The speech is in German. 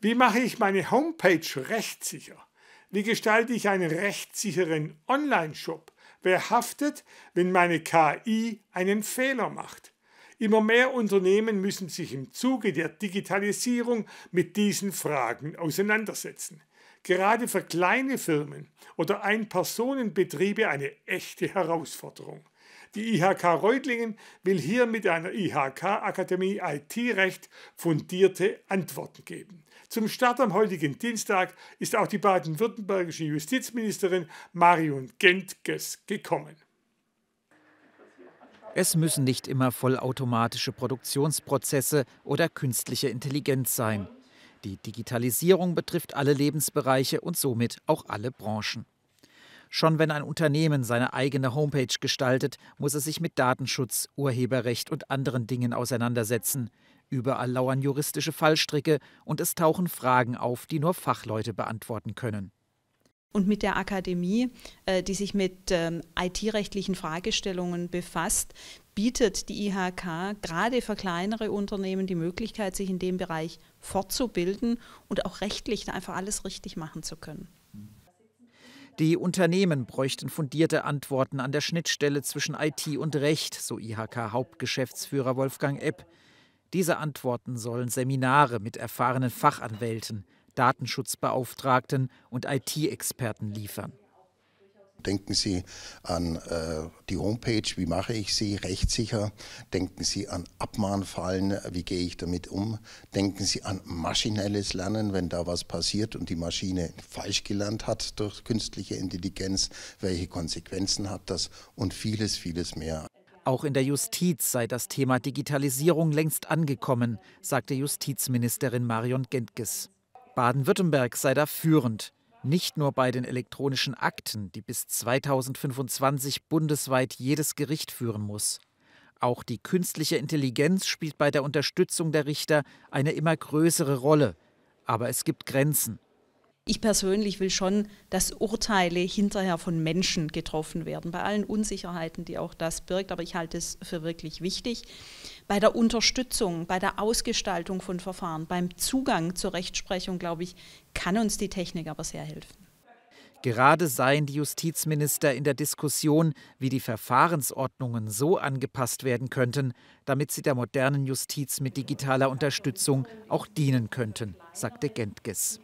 Wie mache ich meine Homepage rechtssicher? Wie gestalte ich einen rechtssicheren Online-Shop? Wer haftet, wenn meine KI einen Fehler macht? Immer mehr Unternehmen müssen sich im Zuge der Digitalisierung mit diesen Fragen auseinandersetzen. Gerade für kleine Firmen oder Ein-Personen-Betriebe eine echte Herausforderung. Die IHK Reutlingen will hier mit einer IHK-Akademie IT-Recht fundierte Antworten geben. Zum Start am heutigen Dienstag ist auch die baden-württembergische Justizministerin Marion Gentges gekommen. Es müssen nicht immer vollautomatische Produktionsprozesse oder künstliche Intelligenz sein. Die Digitalisierung betrifft alle Lebensbereiche und somit auch alle Branchen. Schon wenn ein Unternehmen seine eigene Homepage gestaltet, muss es sich mit Datenschutz, Urheberrecht und anderen Dingen auseinandersetzen. Überall lauern juristische Fallstricke und es tauchen Fragen auf, die nur Fachleute beantworten können. Und mit der Akademie, äh, die sich mit ähm, IT-rechtlichen Fragestellungen befasst, bietet die IHK gerade für kleinere Unternehmen die Möglichkeit, sich in dem Bereich fortzubilden und auch rechtlich einfach alles richtig machen zu können. Die Unternehmen bräuchten fundierte Antworten an der Schnittstelle zwischen IT und Recht, so IHK-Hauptgeschäftsführer Wolfgang Epp. Diese Antworten sollen Seminare mit erfahrenen Fachanwälten, Datenschutzbeauftragten und IT-Experten liefern. Denken Sie an äh, die Homepage, wie mache ich sie rechtssicher? Denken Sie an Abmahnfallen, wie gehe ich damit um? Denken Sie an maschinelles Lernen, wenn da was passiert und die Maschine falsch gelernt hat durch künstliche Intelligenz, welche Konsequenzen hat das und vieles, vieles mehr. Auch in der Justiz sei das Thema Digitalisierung längst angekommen, sagte Justizministerin Marion Gentges. Baden-Württemberg sei da führend. Nicht nur bei den elektronischen Akten, die bis 2025 bundesweit jedes Gericht führen muss. Auch die künstliche Intelligenz spielt bei der Unterstützung der Richter eine immer größere Rolle. Aber es gibt Grenzen. Ich persönlich will schon, dass Urteile hinterher von Menschen getroffen werden, bei allen Unsicherheiten, die auch das birgt, aber ich halte es für wirklich wichtig. Bei der Unterstützung, bei der Ausgestaltung von Verfahren, beim Zugang zur Rechtsprechung, glaube ich, kann uns die Technik aber sehr helfen. Gerade seien die Justizminister in der Diskussion, wie die Verfahrensordnungen so angepasst werden könnten, damit sie der modernen Justiz mit digitaler Unterstützung auch dienen könnten, sagte Gentges.